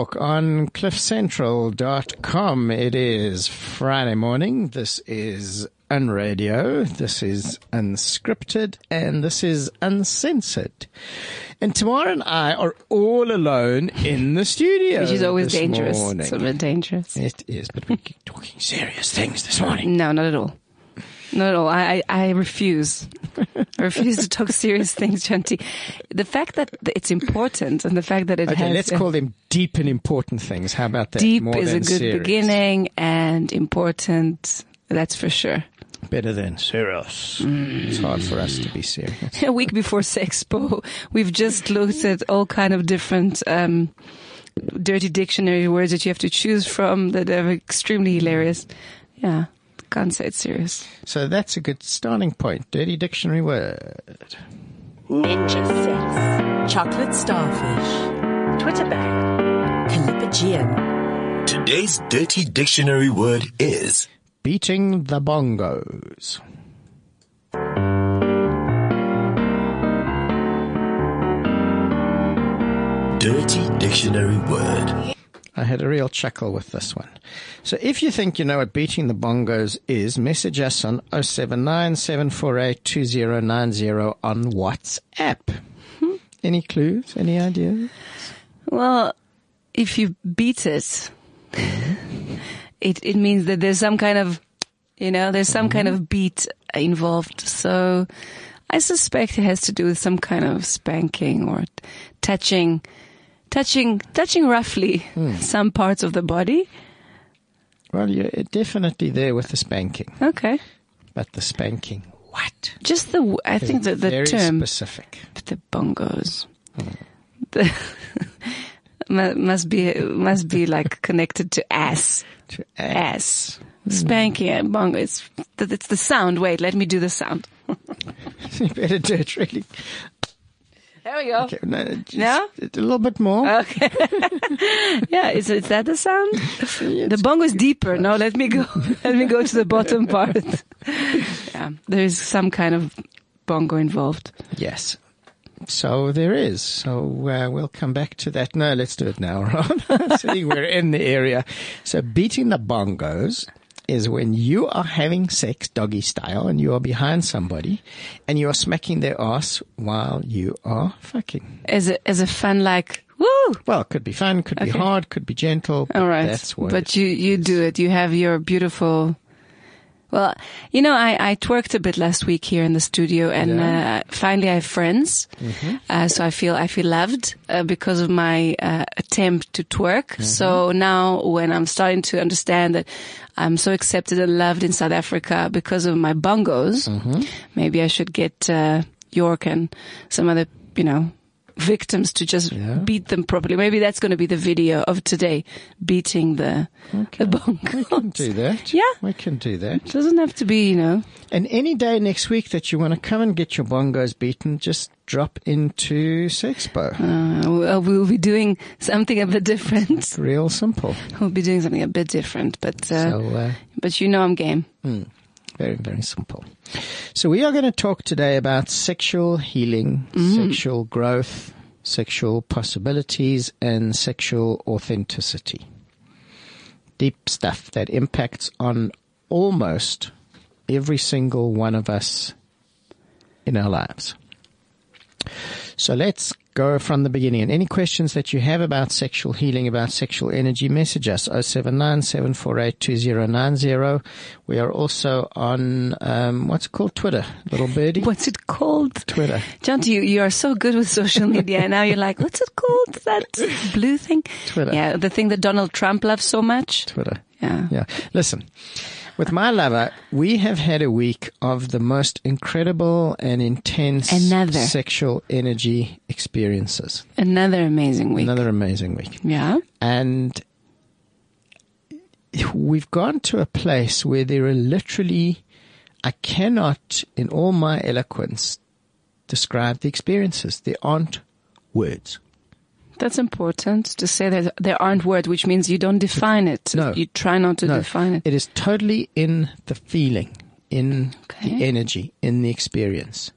Talk on cliffcentral.com. It is Friday morning. This is Unradio. This is Unscripted. And this is Uncensored. And Tamara and I are all alone in the studio. Which is always dangerous. morning. It's a bit dangerous. It is, but we're talking serious things this morning. No, not at all. Not no. I, I, I refuse. I refuse to talk serious things, Chanti. The fact that it's important and the fact that it Okay, has let's call them deep and important things. How about that? deep More is a good serious. beginning and important. That's for sure. Better than serious. It's hard for us to be serious. A week before Sexpo, we've just looked at all kind of different um, dirty dictionary words that you have to choose from that are extremely hilarious. Yeah, can't say it's serious. So that's a good starting point. Dirty dictionary word. Ninja sex. Chocolate starfish. Twitter bag. Calipagian. Today's dirty dictionary word is Beating the bongos. dirty dictionary word. I had a real chuckle with this one. So if you think you know what beating the bongos is, message us on 079 748 2090 on WhatsApp. Hmm. Any clues? Any ideas? Well, if you beat it, it it means that there's some kind of, you know, there's some kind hmm. of beat involved. So I suspect it has to do with some kind of spanking or touching, touching, touching roughly hmm. some parts of the body. Well, you're uh, definitely there with the spanking. Okay, But the spanking, what? just the I think that the Very term specific. the bongos. Hmm. The must be must be like connected to ass. To ass. Hmm. Spanking and bongo. It's, it's the sound. Wait, let me do the sound. you better do it really. There we go. Okay, no, just No? A little bit more. Okay. yeah, is, is that the sound? the bongo is deeper. No, let me go. let me go to the bottom part. yeah, there is some kind of bongo involved. Yes. So there is. So uh, we'll come back to that. No, let's do it now, Ron. See, we're in the area. So beating the bongos is when you are having sex doggy style and you are behind somebody and you are smacking their ass while you are fucking. Is a as a fun like woo. Well, it could be fun, could be hard, could be gentle. All right, That's what but you you do it. You have your beautiful. Well, you know, I, I twerked a bit last week here in the studio, and Yeah. uh, finally I have friends. Uh, so I feel I feel loved uh, because of my uh, attempt to twerk. So now, when I'm starting to understand that I'm so accepted and loved in South Africa because of my bongos, maybe I should get uh, York and some other, you know, victims to just beat them properly. Maybe that's going to be the video of today, beating the the bongos. we can do that. Yeah. We can do that. It doesn't have to be, you know. And any day next week that you want to come and get your bongos beaten, just drop into Sexpo. Uh, we'll, be doing something a bit different. Real simple. We'll be doing something a bit different, but uh, So, uh, but you know I'm game. very, very simple. So we are going to talk today about sexual healing, sexual growth, sexual possibilities, and sexual authenticity. Deep stuff that impacts on almost every single one of us in our lives. So let's go from the beginning. And any questions that you have about sexual healing, about sexual energy, message us 079 We are also on, um, what's it called? Twitter. Little birdie? What's it called? Twitter. John, you, you are so good with social media. and now you're like, what's it called? That blue thing? Twitter. Yeah, the thing that Donald Trump loves so much. Twitter. Yeah. Yeah. Listen, with my lover, we have had a week of the most incredible and intense Another. sexual energy experiences. Another amazing week. Another amazing week. Yeah. And we've gone to a place where there are literally, I cannot, in all my eloquence, describe the experiences. There aren't words. That's important to say that there aren't words, which means you don't define it. No. You try not to No, define it. It is totally in the feeling, in Okay. the energy, in the experience.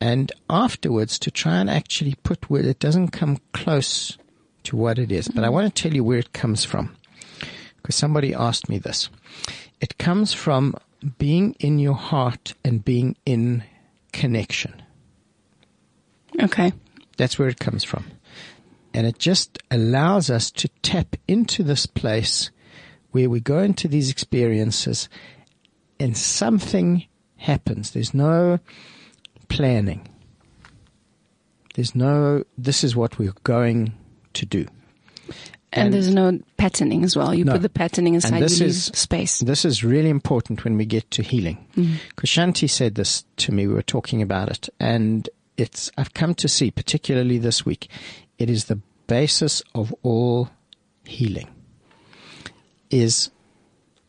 And afterwards, to try and actually put word, it doesn't come close to what it is. But I mm-hmm. want to tell you where it comes from. Because somebody asked me this. It comes from being in your heart and being in connection. Okay. That's where it comes from. And it just allows us to tap into this place where we go into these experiences and something happens. There's no planning. There's no, this is what we're going to do. And, And- there's no patterning as well. You No. put the patterning inside, this is- space. This is really important when we get to healing. Mm-hmm. Because Shanti said this to me, we were talking about it, and it's, I've come to see, particularly this week, it is the basis of all healing. Is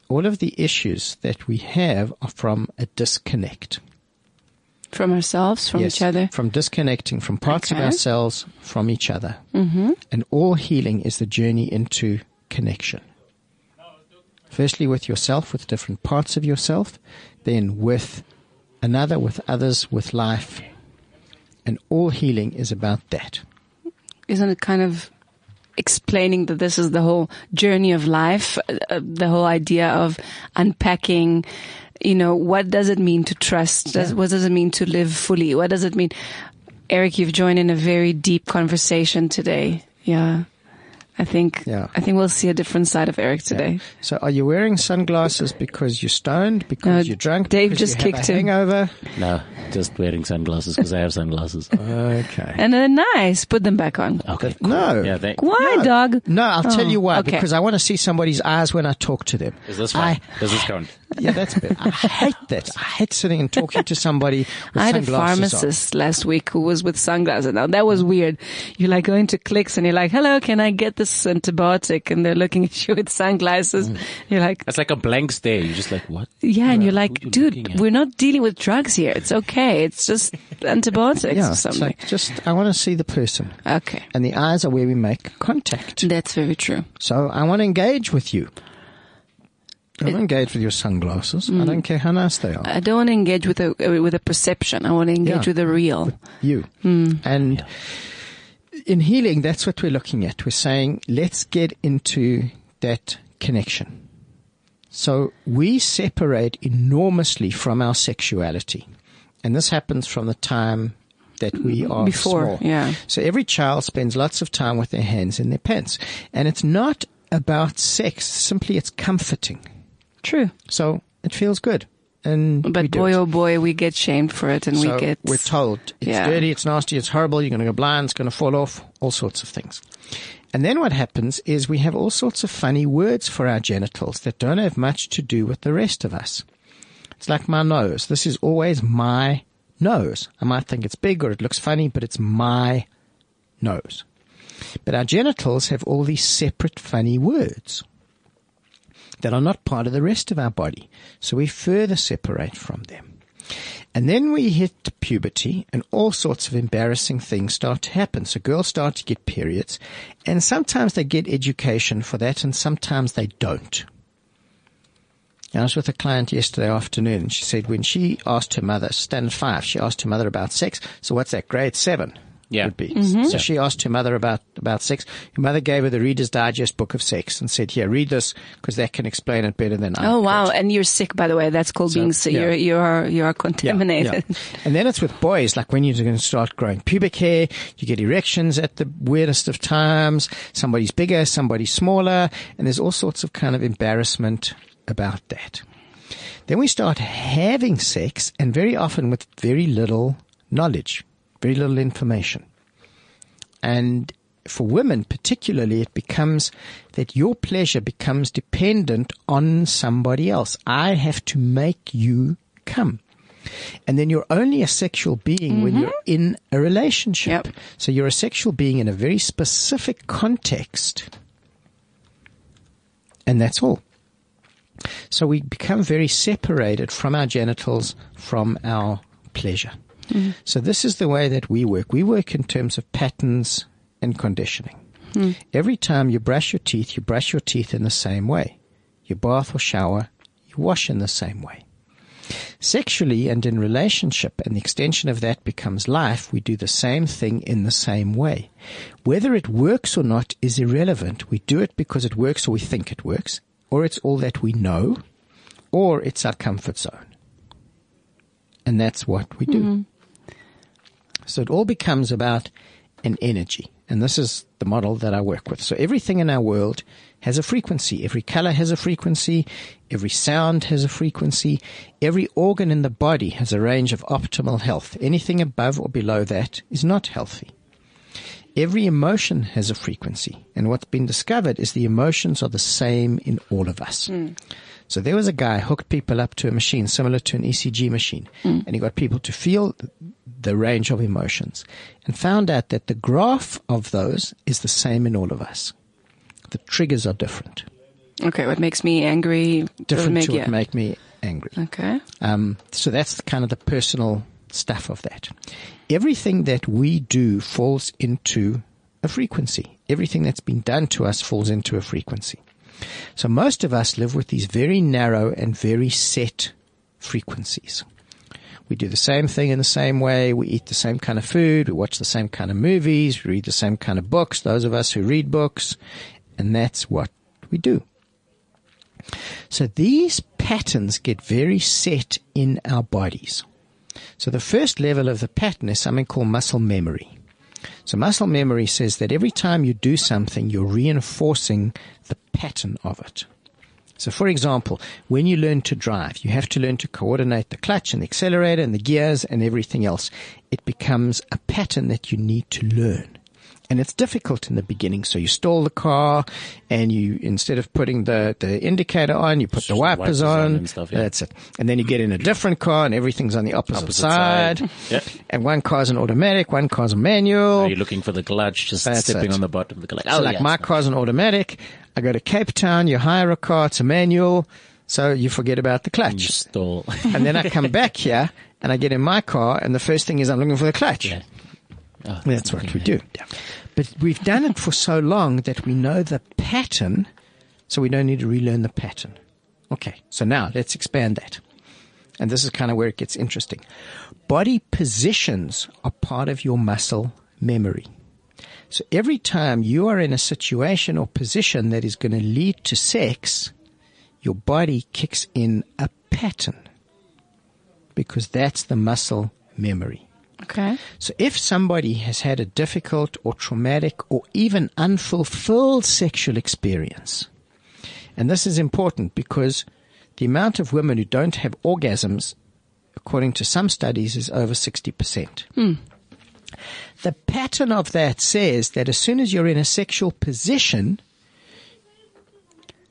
all of the issues that we have are from a disconnect. From ourselves, from Yes, each other. From disconnecting from parts of ourselves from each other. Mm-hmm. And all healing is the journey into connection. Firstly, with yourself, with different parts of yourself, then with another, with others, with life. And all healing is about that. Isn't it kind of explaining that this is the whole journey of life, uh, uh, the whole idea of unpacking, you know, what does it mean to trust? Does, What does it mean to live fully? What does it mean? Eric, you've joined in a very deep conversation today. Yeah. I think, Yeah. I think we'll see a different side of Eric today. So are you wearing sunglasses because you're stoned, because No, you're drunk, Dave just you have kicked a him. hangover? No, just wearing sunglasses because I have sunglasses. Okay. And they're nice. Put them back on. Okay. No. Yeah, thank Why, No. dog? No, I'll tell Oh, you why. okay. Because I want to see somebody's eyes when I talk to them. Is this I, fine? Does this count? Yeah, that's better. I hate that. I hate sitting and talking to somebody with I had a sunglasses on. pharmacist last week who was with sunglasses. Now that was weird. You're like going to clicks and you're like, hello, can I get this antibiotic? And they're looking at you with sunglasses. Mm. You're like, That's like a blank stare. You're just like, what? yeah. And you're who like, you dude, we're not dealing with drugs here. It's okay. It's just antibiotics Yeah, or it's something. like just I want to see the person, okay. and the eyes are where we make contact. That's very true. So I want to engage with you. I don't engage with your sunglasses. Mm. I don't care how nice they are. I don't want to engage with a, uh, with a perception. I want to engage Yeah. with the real. you. And in healing, that's what we're looking at. We're saying, let's get into that connection. So we separate enormously from our sexuality. And this happens from the time that we are Before, small. yeah. So every child spends lots of time with their hands in their pants. And it's not about sex, simply it's comforting. True. So it feels good. And But boy, oh boy, we get shamed for it and So we get, we're told it's Yeah. dirty, it's nasty, it's horrible, you're going to go blind, it's going to fall off, all sorts of things. And then what happens is we have all sorts of funny words for our genitals that don't have much to do with the rest of us. It's like my nose. This is always my nose. I might think it's big or it looks funny, but it's my nose. But our genitals have all these separate funny words that are not part of the rest of our body. So we further separate from them. And then we hit puberty and all sorts of embarrassing things start to happen. So girls start to get periods and sometimes they get education for that and sometimes they don't. I was with a client yesterday afternoon and she said when she asked her mother, standard five, she asked her mother about sex. So what's that, grade seven? Yeah. would be. Mm-hmm. So she asked her mother about, about sex. Her mother gave her the Reader's Digest book of sex and said, here, read this because that can explain it better than I Oh could." wow! And you're sick, by the way. That's called being sick. yeah. You're you are you are Yeah, contaminated. yeah. And then it's with boys, like when you're going to start growing pubic hair, you get erections at the weirdest of times. Somebody's bigger, somebody's smaller, and there's all sorts of kind of embarrassment about that. Then we start having sex, and very often with very little knowledge, very little information. And for women particularly, it becomes that your pleasure becomes dependent on somebody else. I have to make you come. And then you're only a sexual being when mm-hmm. you're in a relationship. Yep. So you're a sexual being in a very specific context. And that's all. So we become very separated from our genitals, from our pleasure. Mm-hmm. So this is the way that we work. We work in terms of patterns and conditioning. Hmm. Every time you brush your teeth, you brush your teeth in the same way. You bath or shower, you wash in the same way. Sexually and in relationship, and the extension of that becomes life, we do the same thing in the same way. Whether it works or not is irrelevant. We do it because it works or we think it works, or it's all that we know, or it's our comfort zone. And that's what we do. Mm-hmm. So it all becomes about an energy. And this is the model that I work with. So everything in our world has a frequency. Every color has a frequency. Every sound has a frequency. Every organ in the body has a range of optimal health. Anything above or below that is not healthy. Every emotion has a frequency. And what's been discovered is the emotions are the same in all of us. Hmm. So there was a guy hooked people up to a machine similar to an ECG machine, hmm. and he got people to feel the range of emotions, and found out that the graph of those is the same in all of us. The triggers are different, Okay, what makes me angry? different make, to yeah. what make me angry. Okay. Um, so that's kind of the personal stuff of that. Everything that we do falls into a frequency. Everything that's been done to us falls into a frequency. So most of us live with these very narrow and very set frequencies. We do the same thing in the same way. We eat the same kind of food. We watch the same kind of movies. We read the same kind of books. Those of us who read books. And that's what we do. So these patterns get very set in our bodies. So the first level of the pattern is something called muscle memory. So muscle memory says that every time you do something, you're reinforcing the pattern of it. So for example, when you learn to drive, you have to learn to coordinate the clutch and the accelerator and the gears and everything else. It becomes a pattern that you need to learn. And it's difficult in the beginning. So you stall the car and you, instead of putting the, the indicator on, you put the wipers, wipers on. and stuff, yeah. That's it. And then you get in a different car and everything's on the opposite, Opposite side. side. Yeah. And one car's an automatic, one car's a manual. Are you looking for the clutch? Just That's stepping it. on the bottom of the clutch. So Oh, like yeah, my car's an automatic. I go to Cape Town, you hire a car, it's a manual. So you forget about the clutch. stall. and then I come back here and I get in my car and the first thing is I'm looking for the clutch. Yeah. Oh, That's what we do. But we've done it for so long that we know the pattern, so we don't need to relearn the pattern. Okay, so now let's expand that. And this is kind of where it gets interesting. Body positions are part of your muscle memory. So every time you are in a situation or position that is going to lead to sex, your body kicks in a pattern because that's the muscle memory. Okay. So if somebody has had a difficult or traumatic or even unfulfilled sexual experience, and this is important because the amount of women who don't have orgasms, according to some studies, is over 60%. Hmm. The pattern of that says that as soon as you're in a sexual position,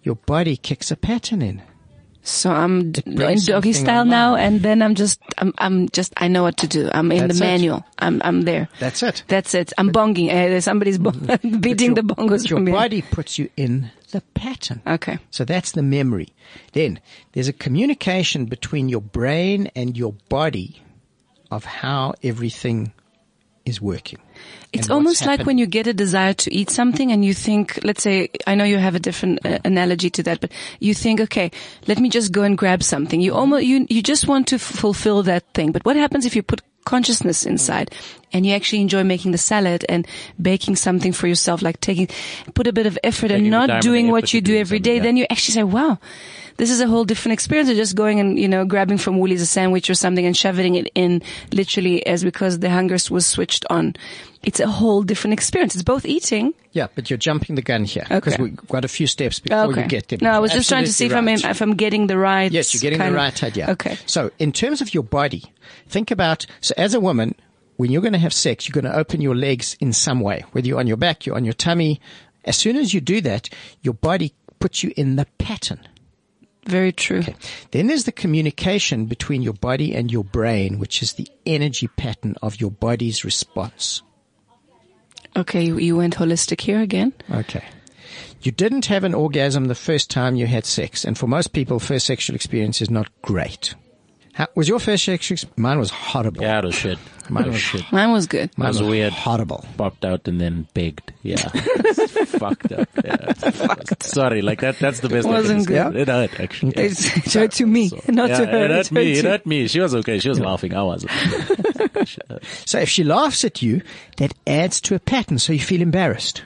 your body kicks a pattern in. So I'm in doggy style now, and then I'm just, I'm, I'm just, I know what to do. I'm in That's the it. manual. I'm, I'm there. That's it. That's it. I'm bonging. Uh, somebody's bong- beating the your- bongos Your body puts you in the pattern. Okay. So that's the memory. Then there's a communication between your brain and your body of how everything is working. It's almost like when you get a desire to eat something and you think, let's say, I know you have a different uh, analogy to that, but you think, okay, let me just go and grab something. You almost, you, you just want to f- fulfill that thing. But what happens if you put consciousness mm. inside and you actually enjoy making the salad and baking something for yourself, like taking, put a bit of effort Taking and not and doing what you do every day, yeah. then you actually say, wow, this is a whole different experience of just going and, you know, grabbing from Woolies a sandwich or something and shoving it in literally as because the hunger was switched on. It's a whole different experience. It's both eating. Yeah, but you're jumping the gun here because Okay. we've got a few steps before Okay. you get there. No, I was just trying to see if I'm, if I'm getting the right. Yes, you're getting the right idea. Okay. So, in terms of your body, think about so as a woman, when you're going to have sex, you're going to open your legs in some way, whether you're on your back, you're on your tummy. As soon as you do that, your body puts you in the pattern. Very true. Then there's the communication between your body and your brain, which is the energy pattern of your body's response. Okay, you, went holistic here again. Okay. You didn't have an orgasm the first time you had sex, and for most people, first sexual experience is not great. How, was your first sexual experience? Mine was horrible. Yeah, it was shit. Mine was was shit. Mine was good. Mine was weird. Horrible. Popped out and then begged. Yeah. fucked up. Yeah. Sorry, like that. That's the best. I can Wasn't good. It It hurt actually. It's, it hurt to me, not yeah, to her. It hurt It me. It to- hurt me. She was okay. She was laughing. I wasn't. So if she laughs at you, that adds to a pattern, so you feel embarrassed.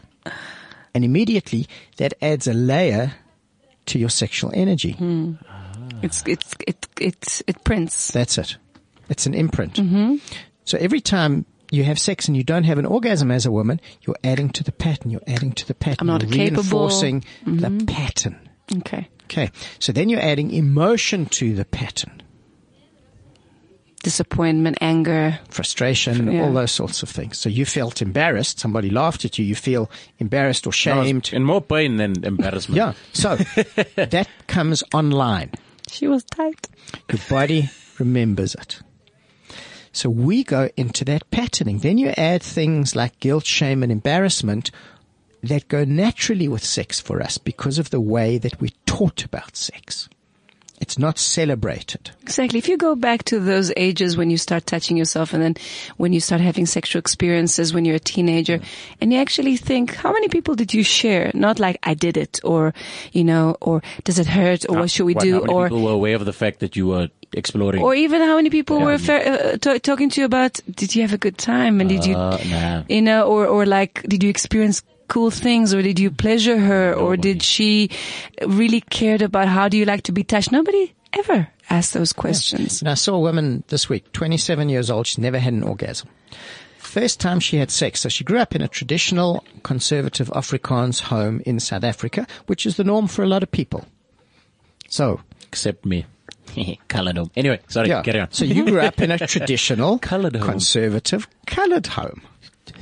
And immediately, that adds a layer to your sexual energy. Hmm. It's it's it it it prints. That's it. It's an imprint. Mm-hmm. So every time you have sex and you don't have an orgasm as a woman, you're adding to the pattern. You're adding to the pattern. I'm not you're capable. reinforcing the pattern. Okay. Okay. So then you're adding emotion to the pattern. Disappointment, anger. Frustration, Yeah. all those sorts of things. So you felt embarrassed. Somebody laughed at you. You feel embarrassed or shamed. and more pain than embarrassment. Yeah. So that comes online. She was tight. Your body remembers it. So we go into that patterning. Then you add things like guilt, shame, and embarrassment that go naturally with sex for us because of the way that we're taught about sex. It's not celebrated. Exactly. If you go back to those ages when you start touching yourself and then when you start having sexual experiences when you're a teenager and you actually think, how many people did you share? Not like I did it or, you know, or does it hurt or what should we What, do how many or, people were aware of the fact that you were exploring? or even how many people were fa- uh, t- talking to you about, did you have a good time and did you, uh, nah. you know, or, or like, did you experience cool things or did you pleasure her or did she really cared about how do you like to be touched? Nobody ever asked those questions. And I saw a woman this week, 27 years old. She's never had an orgasm. First time she had sex. So she grew up in a traditional conservative Afrikaans home in South Africa, which is the norm for a lot of people. So, Except me. Colored home. Anyway, sorry. yeah. Carry on. So you grew up in a traditional Coloured home. conservative colored home.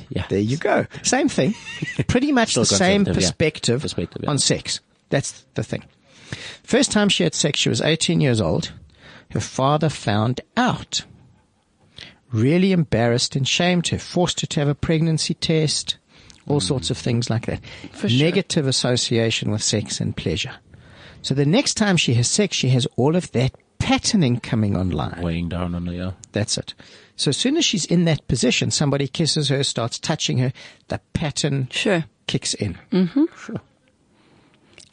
Yeah. There you go. Same thing. Pretty much the same conservative, yeah. perspective, Perspective, yeah. on sex. That's the thing. First time she had sex, she was 18 years old. Her father found out. Really embarrassed and shamed her, forced her to have a pregnancy test, all sorts of things like that. For sure. Negative association with sex and pleasure. So the next time she has sex, she has all of that patterning coming online. Weighing down on the, yeah. That's it. So as soon as she's in that position, somebody kisses her, starts touching her, the pattern Sure. kicks in. Mhm. Sure.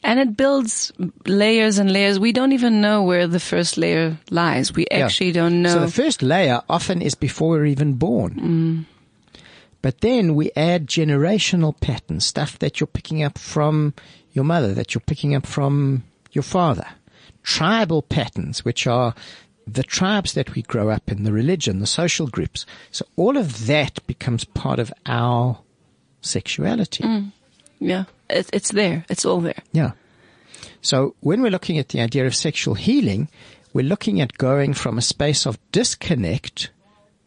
And it builds layers and layers. We don't even know where the first layer lies. We Yeah. actually don't know. So the first layer often is before we're even born. But then we add generational patterns, stuff that you're picking up from your mother, that you're picking up from your father. Tribal patterns, which are the tribes that we grow up in, the religion, the social groups. So all of that becomes part of our sexuality. Mm. yeah, it, it's there. It's all there. Yeah. So when we're looking at the idea of sexual healing, we're looking at going from a space of disconnect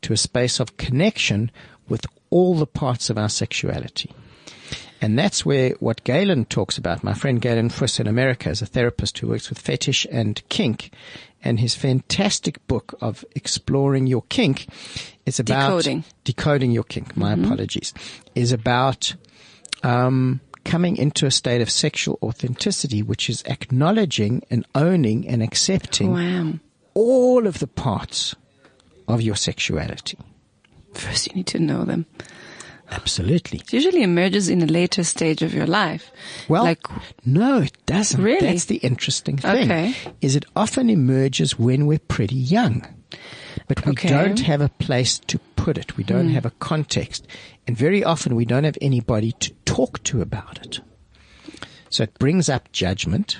to a space of connection with all the parts of our sexuality. And that's where what Galen talks about. My friend Galen Fous in America is a therapist who works with fetish and kink. And his fantastic book of exploring your kink is about Decoding. decoding your kink. My apologies. Is about um, coming into a state of sexual authenticity, which is acknowledging and owning and accepting Wow. all of the parts of your sexuality. First, you need to know them. Absolutely. It usually emerges in a later stage of your life. Well, like, no, it doesn't. Really? That's the interesting thing. Okay. Is it often emerges when we're pretty young. But we Okay. don't have a place to put it. We don't hmm. have a context. And very often we don't have anybody to talk to about it. So it brings up judgment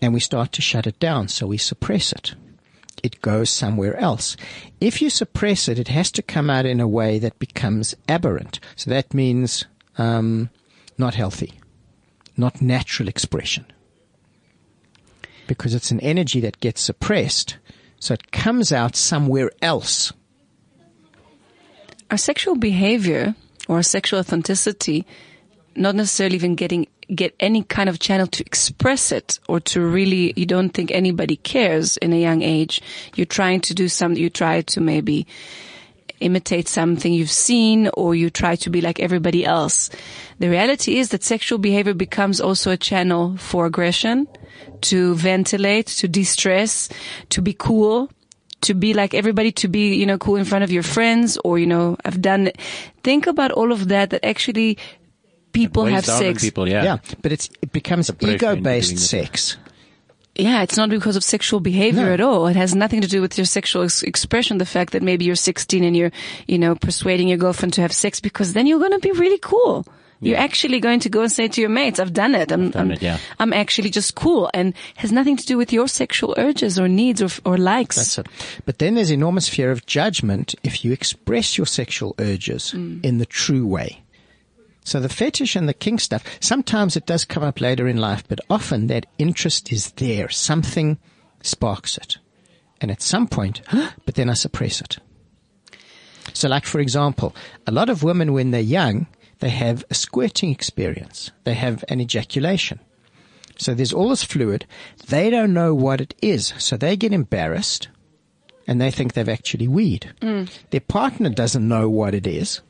and we start to shut it down. So we suppress it. It goes somewhere else. If you suppress it, it has to come out in a way that becomes aberrant. So that means um, not healthy, not natural expression. Because it's an energy that gets suppressed, so it comes out somewhere else. Our sexual behavior or our sexual authenticity, not necessarily even getting get any kind of channel to express it or to really you don't think anybody cares in a young age. You're trying to do something you try to maybe imitate something you've seen or you try to be like everybody else. The reality is that sexual behavior becomes also a channel for aggression, to ventilate, to de-stress, to be cool, to be like everybody, to be, you know, cool in front of your friends or, you know, I've done, think about all of that that actually people Weighs have sex. People, yeah. Yeah, but it's, it becomes pressure into doing ego-based sex. Yeah, it's not because of sexual behavior No. at all. It has nothing to do with your sexual ex- expression. The fact that maybe you're 16 and you're, you know, persuading your girlfriend to have sex because then you're going to be really cool. You're actually going to go and say to your mates, I've done it. I'm, done I'm, it, yeah. I'm actually just cool and has nothing to do with your sexual urges or needs or, or likes. That's it. But then there's enormous fear of judgment if you express your sexual urges mm. in the true way. So the fetish and the kink stuff, sometimes it does come up later in life, but often that interest is there. Something sparks it. And at some point, but then I suppress it. So like, for example, a lot of women when they're young, they have a squirting experience. They have an ejaculation. So there's all this fluid. They don't know what it is. So they get embarrassed and they think they've actually weed. Mm. Their partner doesn't know what it is.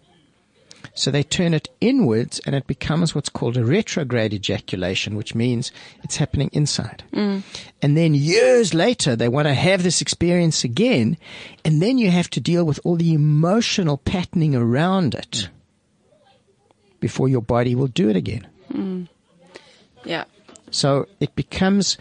So they turn it inwards and it becomes what's called a retrograde ejaculation, which means it's happening inside. Mm. And then years later, they want to have this experience again. And then you have to deal with all the emotional patterning around it before your body will do it again. Mm. yeah. So it becomes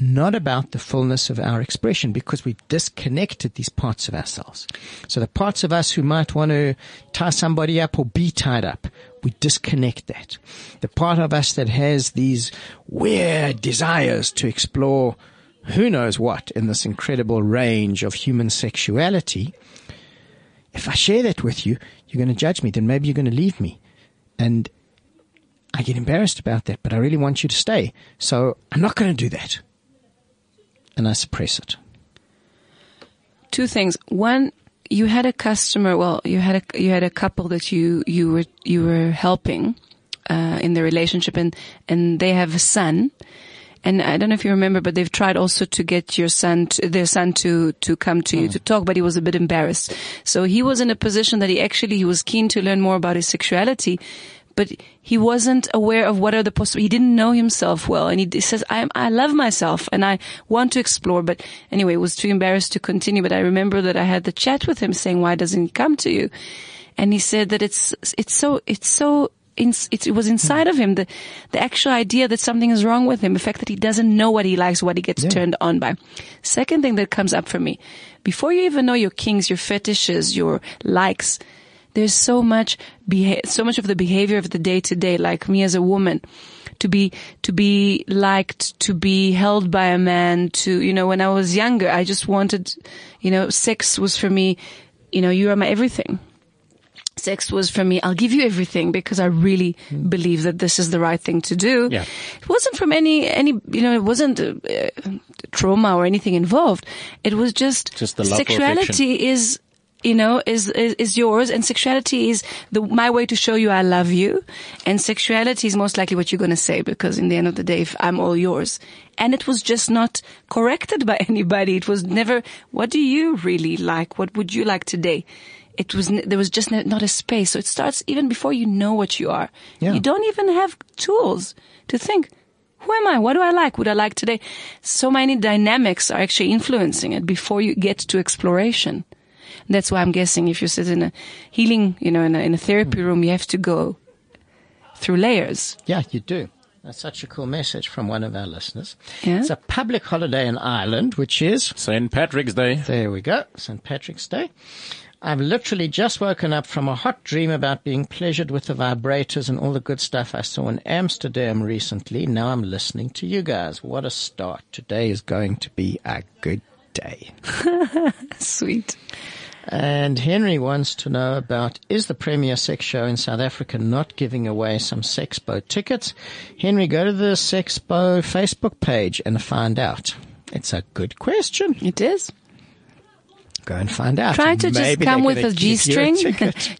not about the fullness of our expression because we've disconnected these parts of ourselves. So the parts of us who might want to tie somebody up or be tied up, we disconnect that. The part of us that has these weird desires to explore who knows what in this incredible range of human sexuality, if I share that with you, you're going to judge me, then maybe you're going to leave me. And I get embarrassed about that, but I really want you to stay. So I'm not going to do that. And I suppress it. two things. One, you had a customer. Well, you had a you had a couple that you you were you were helping uh, in the relationship, and and they have a son. And I don't know if you remember, but they've tried also to get your son, to, their son, to to come to you to talk, but he was a bit embarrassed. So he was in a position that he actually he was keen to learn more about his sexuality, but he wasn't aware of what are the possible. He didn't know himself well, and he d- says, "I am, I love myself, and I want to explore." But anyway, was too embarrassed to continue. But I remember that I had the chat with him, saying, "Why doesn't he come to you?" And he said that it's it's so it's so. In, it, it was inside of him the the actual idea that something is wrong with him, the fact that he doesn't know what he likes, what he gets turned on by. Second thing that comes up for me, before you even know your kinks, your fetishes, your likes, there's so much beha- so much of the behavior of the day to day, like me as a woman, to be to be liked, to be held by a man, to you know, when I was younger, I just wanted, you know, sex was for me, you know, you are my everything. Sex was for me, I'll give you everything because I really believe that this is the right thing to do. Yeah. It wasn't from any, any, you know, it wasn't uh, trauma or anything involved. It was just, Just the sexuality is, you know, is, is, is yours and sexuality is the, my way to show you I love you. And sexuality is most likely what you're going to say because in the end of the day, if I'm all yours. And it was just not corrected by anybody. It was never, what do you really like? What would you like today? It was, there was just not a space. So it starts even before you know what you are. Yeah. You don't even have tools to think, who am I? What do I like? Would I like today? So many dynamics are actually influencing it before you get to exploration. That's why I'm guessing if you sit in a healing, you know, in a, in a therapy hmm. room, you have to go through layers. Yeah, you do. That's such a cool message from one of our listeners. Yeah? It's a public holiday in Ireland, which is St. Patrick's Day. There we go. St. Patrick's Day. I've literally just woken up from a hot dream about being pleasured with the vibrators and all the good stuff I saw in Amsterdam recently. Now I'm listening to you guys. What a start. Today is going to be a good day. Sweet. And Henry wants to know about is the Premier Sex Show in South Africa not giving away some Sexpo tickets? Henry, go to the Sexpo Facebook page and find out. It's a good question. It is. Go and find out. Try to just come with a give you G-string.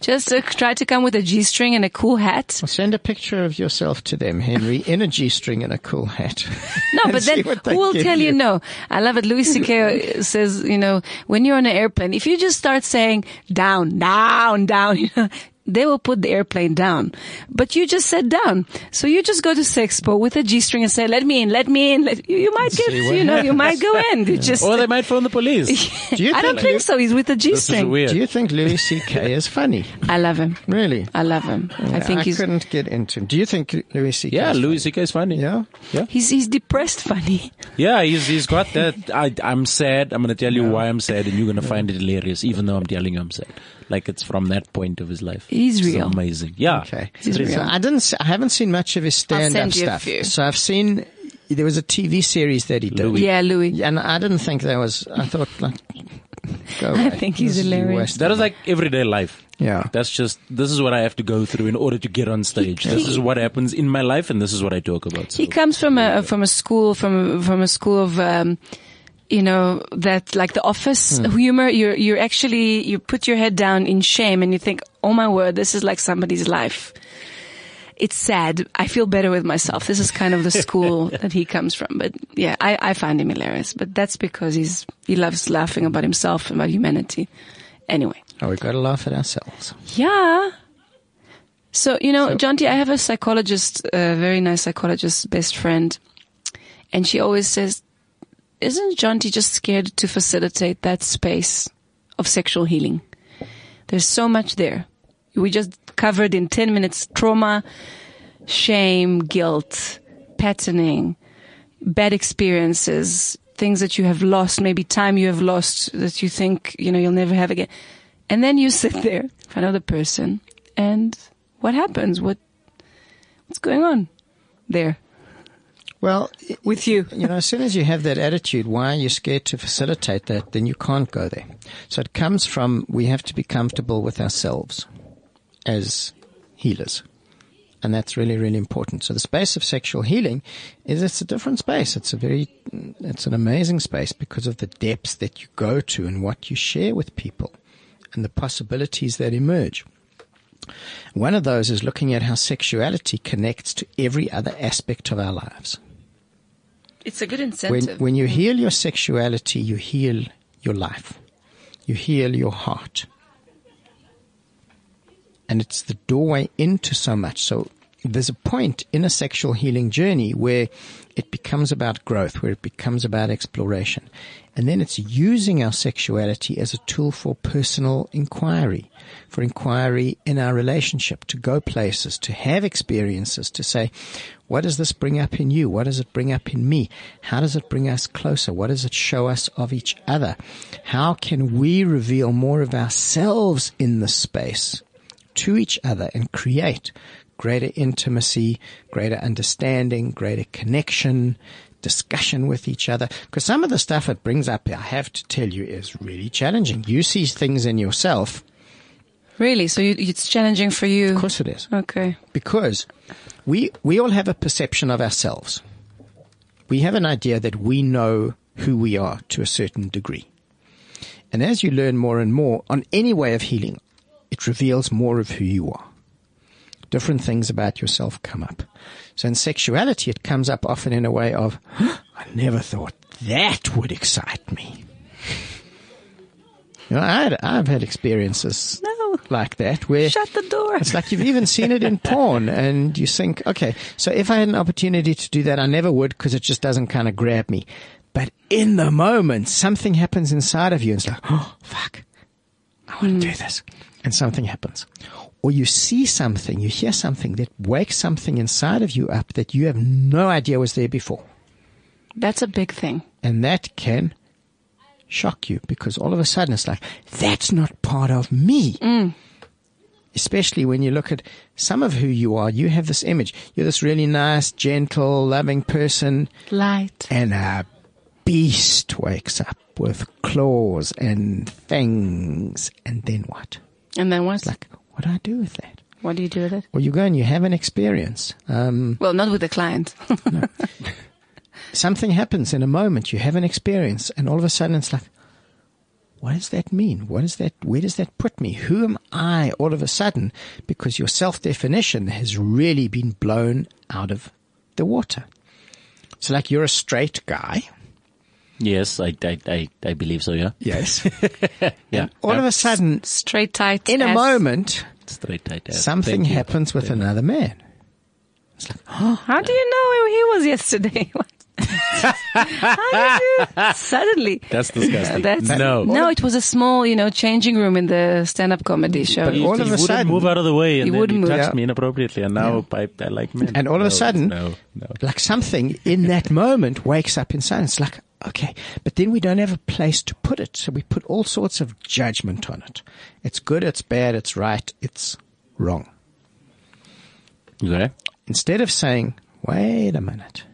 just uh, try to come with a G-string and a cool hat. Well, send a picture of yourself to them, Henry, in a G-string and a cool hat. No, but then who will tell you. no? I love it. Louis C.K. says, you know, when you're on an airplane, if you just start saying down, down, down, you know, they will put the airplane down. But you just said down. So you just go to Sexpo with a G-string and say, let me in, let me in. Let, you, you might get, you know, you might go in. You just, Or they might phone the police. Do you I don't think so. He's with a this is G-string. Do you think Louis C.K. is funny? I love him. Really? I love him. I think I he's, couldn't get into him. Do you think Louis C.K. yeah, is Louis C.K. is funny. funny? Yeah? he's, he's depressed funny. Yeah, he's he's got that. I I'm sad. I'm gonna tell you why I'm sad, and you're gonna find it hilarious, even though I'm telling you I'm sad. Like it's from that point of his life. He's It's real. amazing. Yeah. Okay. He's So. I didn't. I haven't seen much of his stand-up send you a stuff. few. So I've seen. There was a TV series that he did. Louis. Yeah, Louis. And I didn't think that was. I thought like. Go I think he's This hilarious. West- That is like everyday life. Yeah. That's just this is what I have to go through in order to get on stage. This is what happens in my life, and this is what I talk about. So. He comes from a from a school from from a school of um, you know that like the office hmm. humor. You're you're actually you put your head down in shame and you think, oh my word, this is like somebody's life. It's sad. I feel better with myself. This is kind of the school that he comes from. But yeah, I, I find him hilarious. But that's because he's he loves laughing about himself and about humanity. Anyway. Oh, we've got to laugh at ourselves. Yeah. So, you know, Jonti, I have a psychologist, a very nice psychologist, best friend, and she always says, isn't Jonti just scared to facilitate that space of sexual healing? There's so much there. We just covered in 10 minutes trauma, shame, guilt, patterning, bad experiences, things that you have lost, maybe time you have lost that you think, you know, you'll never have again. And then you sit there in front of the person and what happens? What, what's going on there Well, with you? you know, as soon as you have that attitude, why are you scared to facilitate that? Then you can't go there. So it comes from we have to be comfortable with ourselves as healers. And that's really, really important. So the space of sexual healing is it's a different space. It's a very, it's an amazing space because of the depths that you go to and what you share with people and the possibilities that emerge. One of those is looking at how sexuality connects to every other aspect of our lives. It's a good When, incentive. when you heal your sexuality, you heal your life. You heal your heart. And it's the doorway into so much. So there's a point in a sexual healing journey where it becomes about growth, where it becomes about exploration. And then it's using our sexuality as a tool for personal inquiry, for inquiry in our relationship, to go places, to have experiences, to say, what does this bring up in you? What does it bring up in me? How does it bring us closer? What does it show us of each other? How can we reveal more of ourselves in this space to each other and create greater intimacy, greater understanding, greater connection, discussion with each other? Because some of the stuff it brings up, I have to tell you, is really challenging. You see things in yourself. Really? So you, it's challenging for you? Of course it is. Okay. because we we all have a perception of ourselves. We have an idea that we know who we are to a certain degree. And as you learn more and more on any way of healing, it reveals more of who you are. Different things about yourself come up. So in sexuality, it comes up often in a way of, I never thought that would excite me. You know, I had, I've had experiences. Like that where Shut the door. it's like you've even seen it in porn and you think, okay, so if I had an opportunity to do that, I never would because it just doesn't kind of grab me. But in the moment, something happens inside of you and it's like, oh, fuck. I want to mm. do this. And something happens. or you see something, you hear something that wakes something inside of you up that you have no idea was there before. That's a big thing. And that can shock you because all of a sudden it's like, that's not part of me. Especially when you look at some of who you are, you have this image. You're this really nice, gentle, loving person, Light. and a beast wakes up with claws and fangs. And then what? And then what? Like, what do I do with that? What do you do with it? Well, you go and you have an experience. Um, Well, not with the client. something happens in a moment. You have an experience, and all of a sudden it's like, what does that mean? What is that? Where does that put me? Who am I all of a sudden? Because your self definition has really been blown out of the water. So, like, you're a straight guy. Yes, I, I, I, I believe so. Yeah. Yes. Yeah. all of a sudden, Straight tight. in a moment, Straight tight ass. something Thank you. happens with another man. It's like Oh, how do you know where he was yesterday? How did you suddenly? That's disgusting. That's, no. no, it was a small, you know, changing room in the stand-up comedy show. But all he of a sudden- move out of the way, and He then wouldn't he touched Yeah. me inappropriately, and now I, I like men. And all of a sudden- no, no. like something in that moment wakes up inside. It's like, okay, but then we don't have a place to put it. So we put all sorts of judgment on it. It's good, it's bad, it's right, it's wrong. Okay. Instead of saying, wait a minute.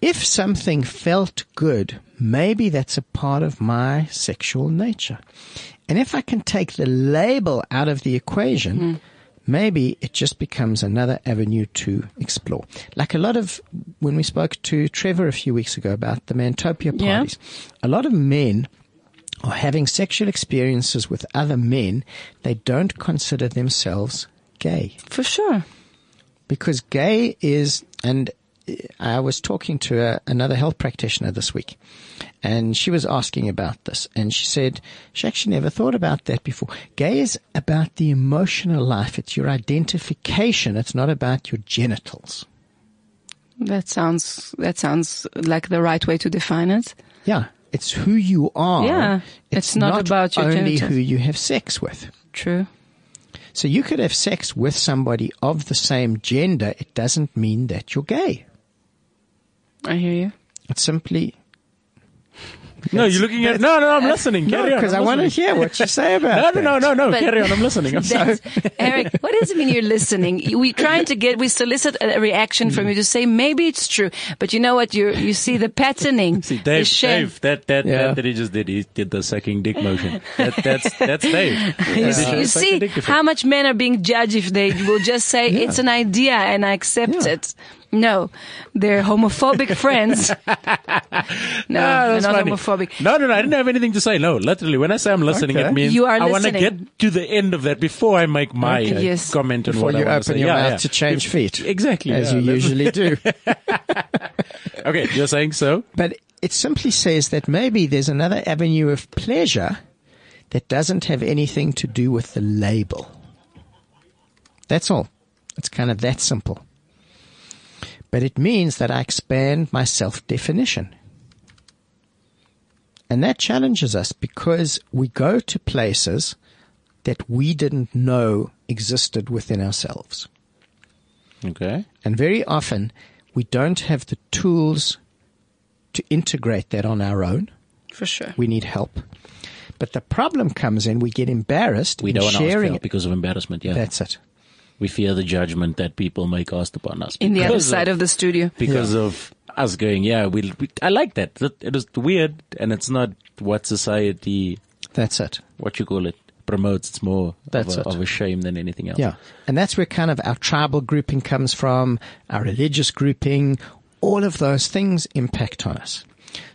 If something felt good, maybe that's a part of my sexual nature. And if I can take the label out of the equation, hmm. maybe it just becomes another avenue to explore. Like a lot of, when we spoke to Trevor a few weeks ago about the Mantopia Yeah. parties, a lot of men are having sexual experiences with other men. They don't consider themselves gay For sure. because gay is, and I was talking to a, another health practitioner this week, and she was asking about this, and she said she actually never thought about that before. Gay is about the emotional life. It's your identification. It's not about your genitals. That sounds that sounds like the right way to define it. Yeah. It's who you are. Yeah. It's not about your only genitals. who you have sex with. True. So you could have sex with somebody of the same gender. It doesn't mean that you're gay. I hear you. It's simply No, you're looking at. No, no, I'm listening. Carry on. because I'm want to hear what you say about No, no, no, no, no. But- Carry on. I'm listening. I'm sorry. Eric, what does it mean you're listening? We're trying to get, we solicit a reaction from mm. you to say maybe it's true, but you know what? You you see the patterning. See, the Dave, shame. Dave, that, that, Yeah. that, that he just did, he did the sucking dick motion. That, that's, that's Dave. You, see- you see how much men are being judged if they will just say it's an idea and I accept Yeah. it. No, they're homophobic friends. No, Ah, they're that's not funny. homophobic. No, no, no. I didn't have anything to say. No, literally, when I say I'm listening, Okay. it means You are I want to get to the end of that before I make my Okay. Yes. comment on Before what you I want open to say. your yeah, mouth yeah. to change feet. Exactly. As yeah, you usually do. Okay, you're saying so? But it simply says that maybe there's another avenue of pleasure that doesn't have anything to do with the label. That's all. It's kind of that simple. But it means that I expand my self definition. And that challenges us because we go to places that we didn't know existed within ourselves. Okay. And very often we don't have the tools to integrate that on our own. For sure. We need help. But the problem comes in we get embarrassed We in don't want to ask for help it. because of embarrassment. Yeah. That's it. We fear the judgment that people may cast upon us. In the other side of the studio. because of us going, yeah, we, we I like that. That- It is weird, and it's not what society, That's it. what you call it, promotes. It's more That's of, a, it. of a shame than anything else. Yeah. And that's where kind of our tribal grouping comes from, our religious grouping, all of those things impact on us.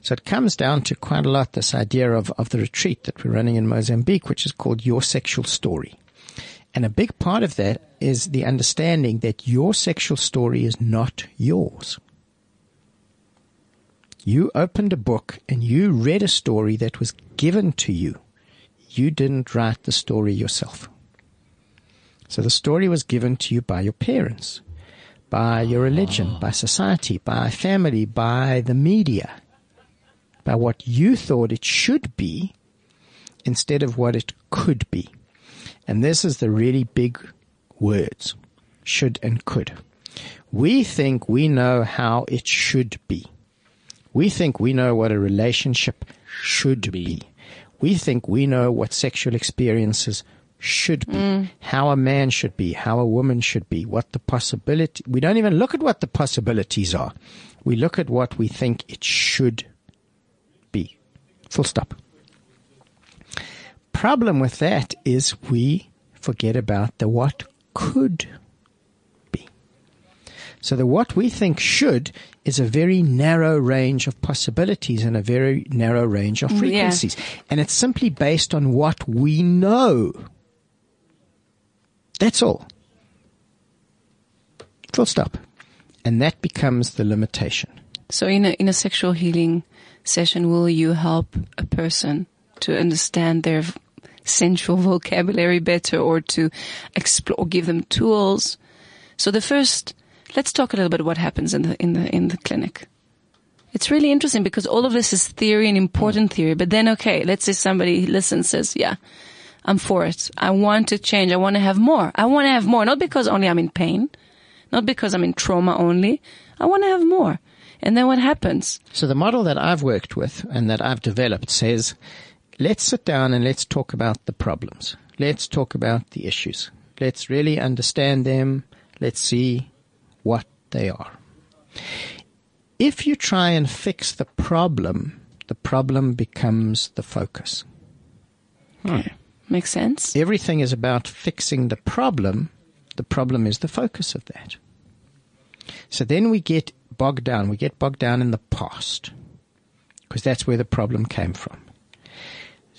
So it comes down to quite a lot this idea of, of the retreat that we're running in Mozambique, which is called Your Sexual Story. And a big part of that is the understanding that your sexual story is not yours. You opened a book and you read a story that was given to you. You didn't write the story yourself. So the story was given to you by your parents, by your religion, by society, by family, by the media, by what you thought it should be instead of what it could be. And this is the really big words should and could. We think we know how it should be. We think we know what a relationship should be. We think we know what sexual experiences should be, mm. how a man should be, how a woman should be, what the possibility. We don't even look at what the possibilities are. We look at what we think it should be. Full stop. Problem with that is we forget about the what could be. So the what we think should is a very narrow range of possibilities and a very narrow range of mm, yeah. frequencies. And it's simply based on what we know. That's all. Full stop. And that becomes the limitation. So in a in a sexual healing session, will you help a person to understand their sensual vocabulary better, or to explore, give them tools? So the first, let's talk a little bit what happens in the in the in the clinic. It's really interesting because all of this is theory and important mm. theory. But then, okay, let's say somebody listens, says, "Yeah, I'm for it. I want to change. I want to have more. I want to have more, not because only I'm in pain, not because I'm in trauma only. I want to have more." And then what happens? So the model that I've worked with and that I've developed says, let's sit down and let's talk about the problems. Let's talk about the issues. Let's really understand them. Let's see what they are. If you try and fix the problem, the problem becomes the focus. Hmm. Makes sense? Everything is about fixing the problem. The problem is the focus of that. So then we get bogged down. We get bogged down in the past because that's where the problem came from.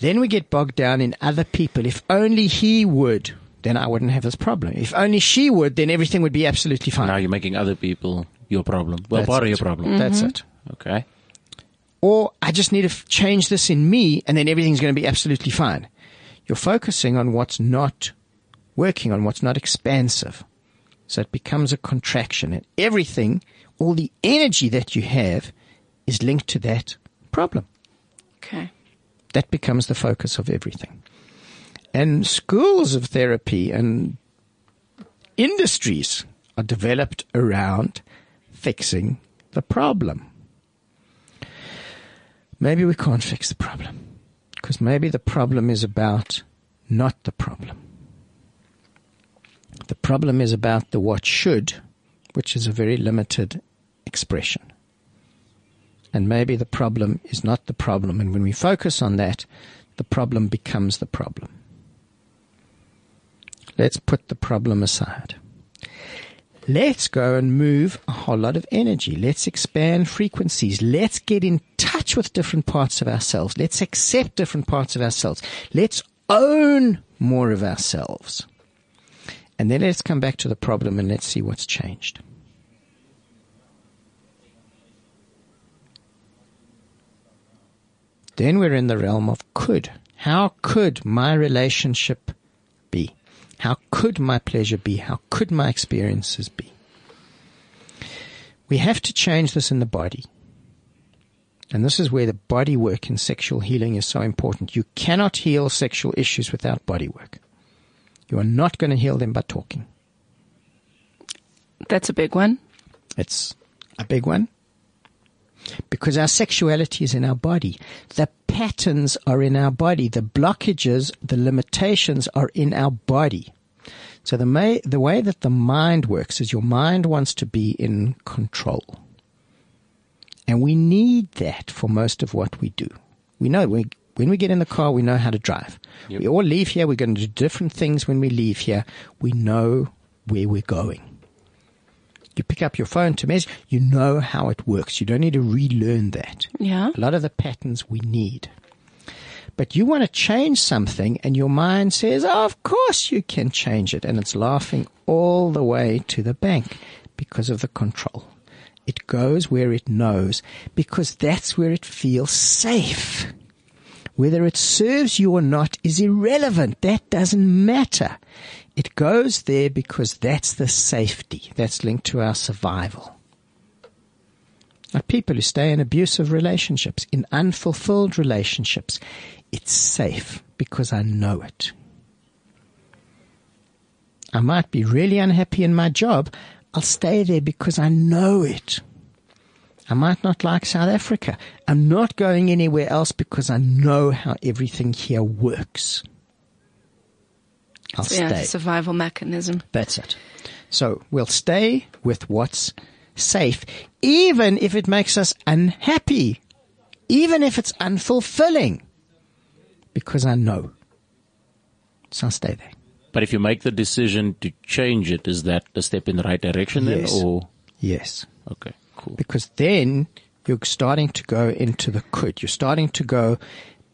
Then we get bogged down in other people. If only he would, then I wouldn't have this problem. If only she would, then everything would be absolutely fine. Now you're making other people your problem. Well, That's part of your problem. Mm-hmm. That's it. Okay. Or I just need to f- change this in me and then everything's going to be absolutely fine. You're focusing on what's not working, on what's not expansive. So it becomes a contraction and everything, all the energy that you have is linked to that problem. Okay. That becomes the focus of everything. And schools of therapy and industries are developed around fixing the problem. Maybe we can't fix the problem because maybe the problem is about not the problem. The problem is about the what should, which is a very limited expression. And maybe the problem is not the problem. And when we focus on that, the problem becomes the problem. Let's put the problem aside. Let's go and move a whole lot of energy. Let's expand frequencies. Let's get in touch with different parts of ourselves. Let's accept different parts of ourselves. Let's own more of ourselves. And then let's come back to the problem and let's see what's changed. Then we're in the realm of could. How could my relationship be? How could my pleasure be? How could my experiences be? We have to change this in the body. And this is where the body work in sexual healing is so important. You cannot heal sexual issues without body work. You are not going to heal them by talking. That's a big one. It's a big one. Because our sexuality is in our body. The patterns are in our body. The blockages, the limitations are in our body. So the, may, the way that the mind works is your mind wants to be in control. And we need that for most of what we do. We know we, when we get in the car, we know how to drive. Yep. We all leave here. We're going to do different things when we leave here. We know where we're going. You pick up your phone to message, you know how it works. You don't need to relearn that. Yeah. A lot of the patterns we need. But you want to change something and your mind says, oh, of course you can change it. And it's laughing all the way to the bank because of the control. It goes where it knows because that's where it feels safe. Whether it serves you or not is irrelevant. That doesn't matter. It goes there because that's the safety that's linked to our survival. Like people who stay in abusive relationships, in unfulfilled relationships, it's safe because I know it. I might be really unhappy in my job. I'll stay there because I know it. I might not like South Africa. I'm not going anywhere else because I know how everything here works. I'll Yeah, stay. survival mechanism. That's it. So we'll stay with what's safe, even if it makes us unhappy, even if it's unfulfilling, because I know. So I'll stay there. But if you make the decision to change it, is that a step in the right direction then? Yes. Or Yes. okay, cool. Because then you're starting to go into the could. You're starting to go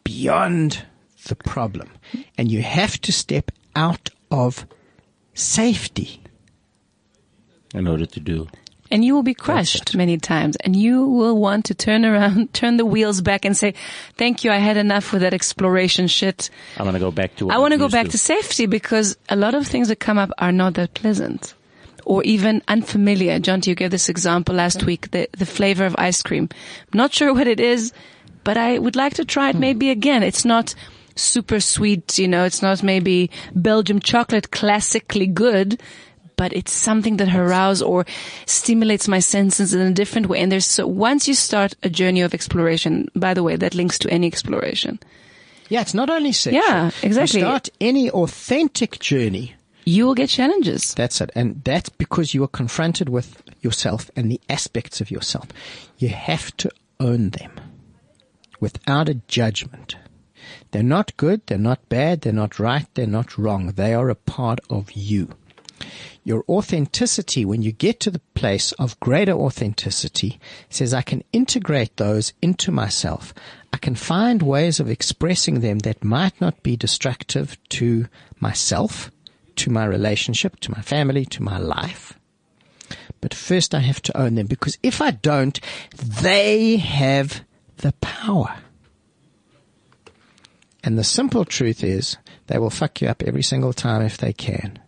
beyond the problem. And you have to step out of safety. In order to do. And you will be crushed many times and you will want to turn around, turn the wheels back and say, thank you. I had enough with that exploration shit. I'm gonna go back to. What I want to go used back to safety because a lot of things that come up are not that pleasant or even unfamiliar. John, you gave this example last week, the, the flavor of ice cream. I'm not sure what it is, but I would like to try it hmm. maybe again. It's not super sweet, you know, it's not maybe Belgium chocolate classically good, but it's something that arouses or stimulates my senses in a different way. And there's so once you start a journey of exploration, by the way, that links to any exploration. Yeah, it's not only sexual. Yeah, exactly. You start any authentic journey. You will get challenges. That's it. And that's because you are confronted with yourself and the aspects of yourself. You have to own them without a judgment. They're not good. They're not bad. They're not right. They're not wrong. They are a part of you. Your authenticity, when you get to the place of greater authenticity, says I can integrate those into myself. I can find ways of expressing them that might not be destructive to myself, to my relationship, to my family, to my life. But first I have to own them because if I don't, they have the power. And the simple truth is they will fuck you up every single time if they can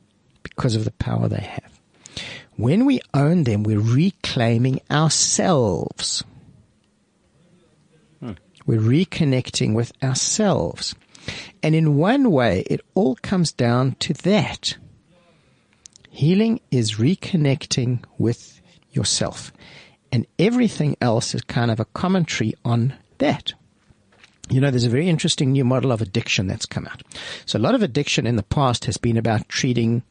because of the power they have. When we own them, we're reclaiming ourselves. Hmm. We're reconnecting with ourselves. And in one way, it all comes down to that. Healing is reconnecting with yourself. And everything else is kind of a commentary on that. You know, there's a very interesting new model of addiction that's come out. So a lot of addiction in the past has been about treating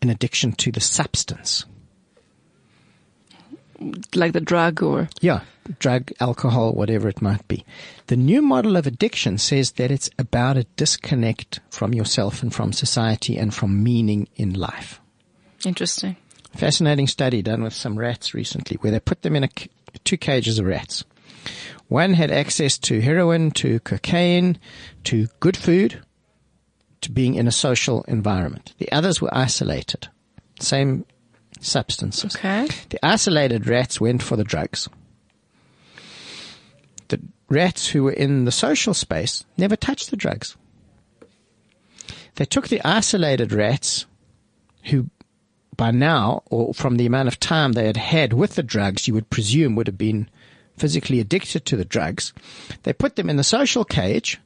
an addiction to the substance. like the drug or Yeah, drug, alcohol, whatever it might be. The new model of addiction says that it's about a disconnect from yourself and from society and from meaning in life. interesting. Fascinating study done with some rats recently where they put them in a, two cages of rats. One had access to heroin, to cocaine, to good food, to being in a social environment. The others were isolated. Same substances. Okay. The isolated rats went for the drugs. The rats who were in the social space never touched the drugs. They took the isolated rats who by now, or from the amount of time they had had with the drugs, you would presume would have been physically addicted to the drugs. They put them in the social cage.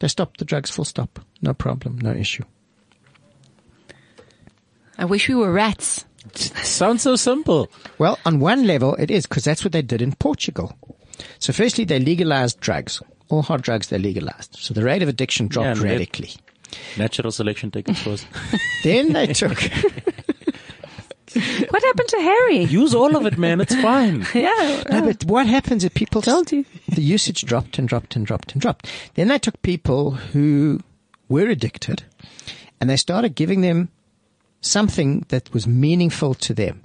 They stopped the drugs full stop. No problem. No issue. I wish we were rats. Sounds so simple. Well, on one level, it is because that's what they did in Portugal. So, firstly, they legalized drugs. All hard drugs they legalized. So the rate of addiction dropped Yeah, radically. Natural selection taking place. then they took, What happened to Harry? Use all of it, man. It's fine. yeah. no, but what happens if people, Told you. the usage dropped and dropped and dropped and dropped. Then they took people who were addicted and they started giving them something that was meaningful to them.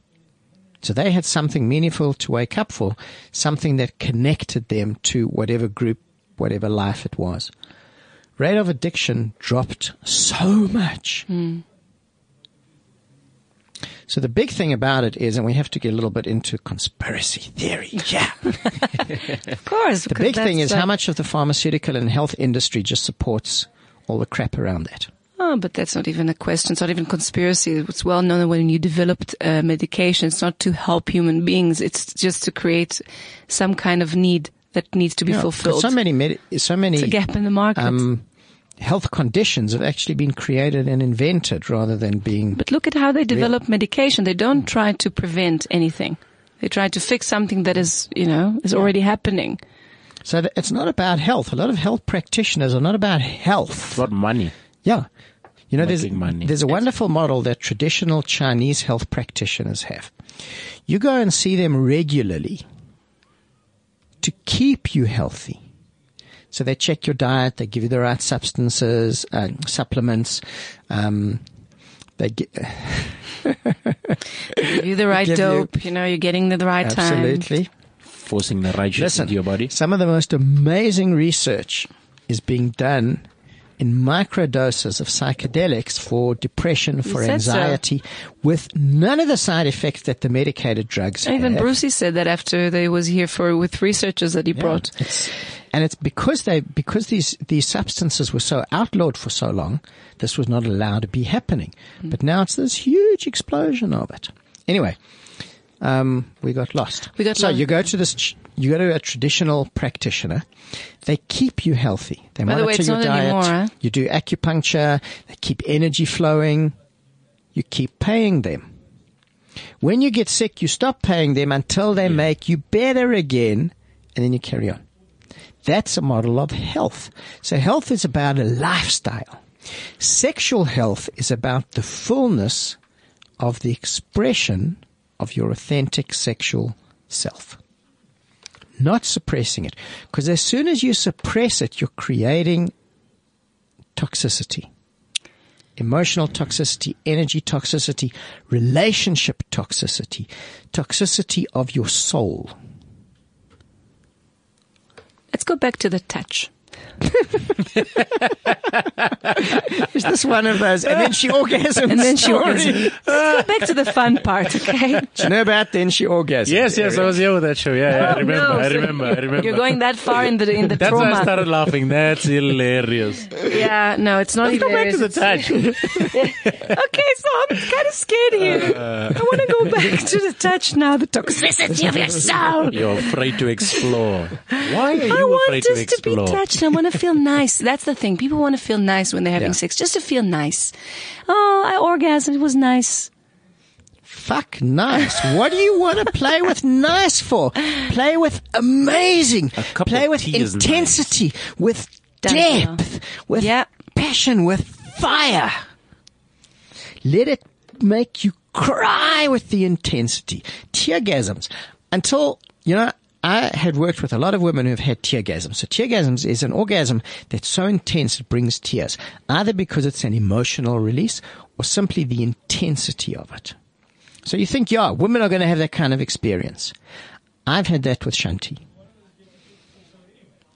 So they had something meaningful to wake up for, something that connected them to whatever group, whatever life it was. Rate of addiction dropped so much. Hmm. So the big thing about it is, and we have to get a little bit into conspiracy theory. Yeah. Of course. The big thing is how much of the pharmaceutical and health industry just supports all the crap around that. Oh, but that's not even a question. It's not even conspiracy. It's well known that when you developed uh, medication, it's not to help human beings. It's just to create some kind of need that needs to be Yeah, fulfilled. So many, med- so many it's a gap in the market. um, health conditions have actually been created and invented rather than being. But look at how they develop medication. They don't try to prevent anything. They try to fix something that is, you know, is already happening. So it's not about health. A lot of health practitioners are not about health. It's about money. Yeah. You know, there's, money. there's a wonderful model that traditional Chinese health practitioners have. You go and see them regularly to keep you healthy. So they check your diet, they give you the right substances, uh, supplements, um, they get, Give you the right Give you- dope. You, know, you're getting the right time. absolutely. Forcing the right shit Listen, into your body. some of the most amazing research is being done in microdoses of psychedelics for depression, for said so. anxiety, with none of the side effects that the medicated drugs have. Even have. Brucey said that after they was here for with researchers that he brought. It's, and it's because they because these these substances were so outlawed for so long, this was not allowed to be happening. Hmm. But now it's this huge explosion of it. Anyway, um, we got lost. We got so you go to this. You go to a traditional practitioner. They keep you healthy. They By the way, monitor it's your not diet. anymore, huh? You do acupuncture. They keep energy flowing. You keep paying them. When you get sick, you stop paying them until they make you better again, and then you carry on. That's a model of health. So health is about a lifestyle. Sexual health is about the fullness of the expression of your authentic sexual self. Not suppressing it. Because as soon as you suppress it, you're creating toxicity. Emotional toxicity, energy toxicity, relationship toxicity, toxicity of your soul. Let's go back to the touch. Is this one of those? And then she orgasms. And then she orgasms. Let's go back to the fun part, okay? Do you know about then she orgasms? Yes, yes, I was here with that show. Yeah, yeah I remember, No, I remember, I remember. You're going that far in the in the That's why I started laughing. That's hilarious. Yeah, no, it's not Let's go back to the touch. okay, so I'm kind of scared here. Uh. I want to go back to the touch now, the toxicity of your soul. You're afraid to explore. Why are I you want afraid us to to, explore? be touched. I want to feel nice. That's the thing. People want to feel nice when they're having Yeah. sex, just to feel nice. Oh, I orgasmed. It was nice. Fuck nice. What do you want to play with nice for? Play with amazing. cup Play of with tea is intensity, with depth, with Yep. passion, with fire. Let it make you cry with the intensity. Teargasms. Until, you know, I had worked with a lot of women who've had teargasms. So teargasms is an orgasm that's so intense it brings tears, either because it's an emotional release or simply the intensity of it. So you think, yeah, women are going to have that kind of experience. I've had that with Shanti.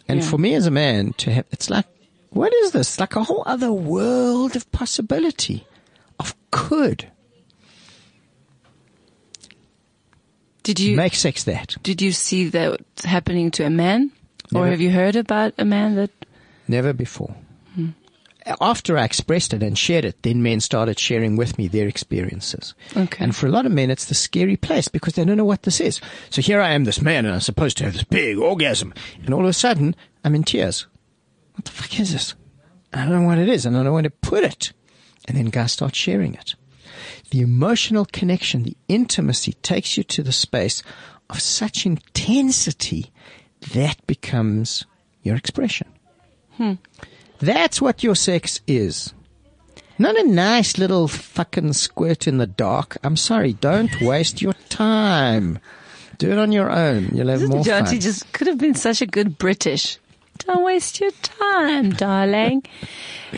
And Yeah. for me as a man to have, it's like, what is this? Like a whole other world of possibility, of could. Did you Make sex that. did you see that happening to a man, or have you heard about a man that? Never before. After I expressed it and shared it, then men started sharing with me their experiences. Okay. And for a lot of men, it's the scary place because they don't know what this is. So here I am, this man, and I'm supposed to have this big orgasm. And all of a sudden, I'm in tears. What the fuck is this? I don't know what it is, and I don't know where to put it. And then guys start sharing it. The emotional connection, the intimacy takes you to the space of such intensity that becomes your expression. Hmm. That's what your sex is. Not a nice little fucking squirt in the dark. I'm sorry, don't waste your time. Do it on your own. You'll have more John, fun. just could have been such a good British. Don't waste your time, darling.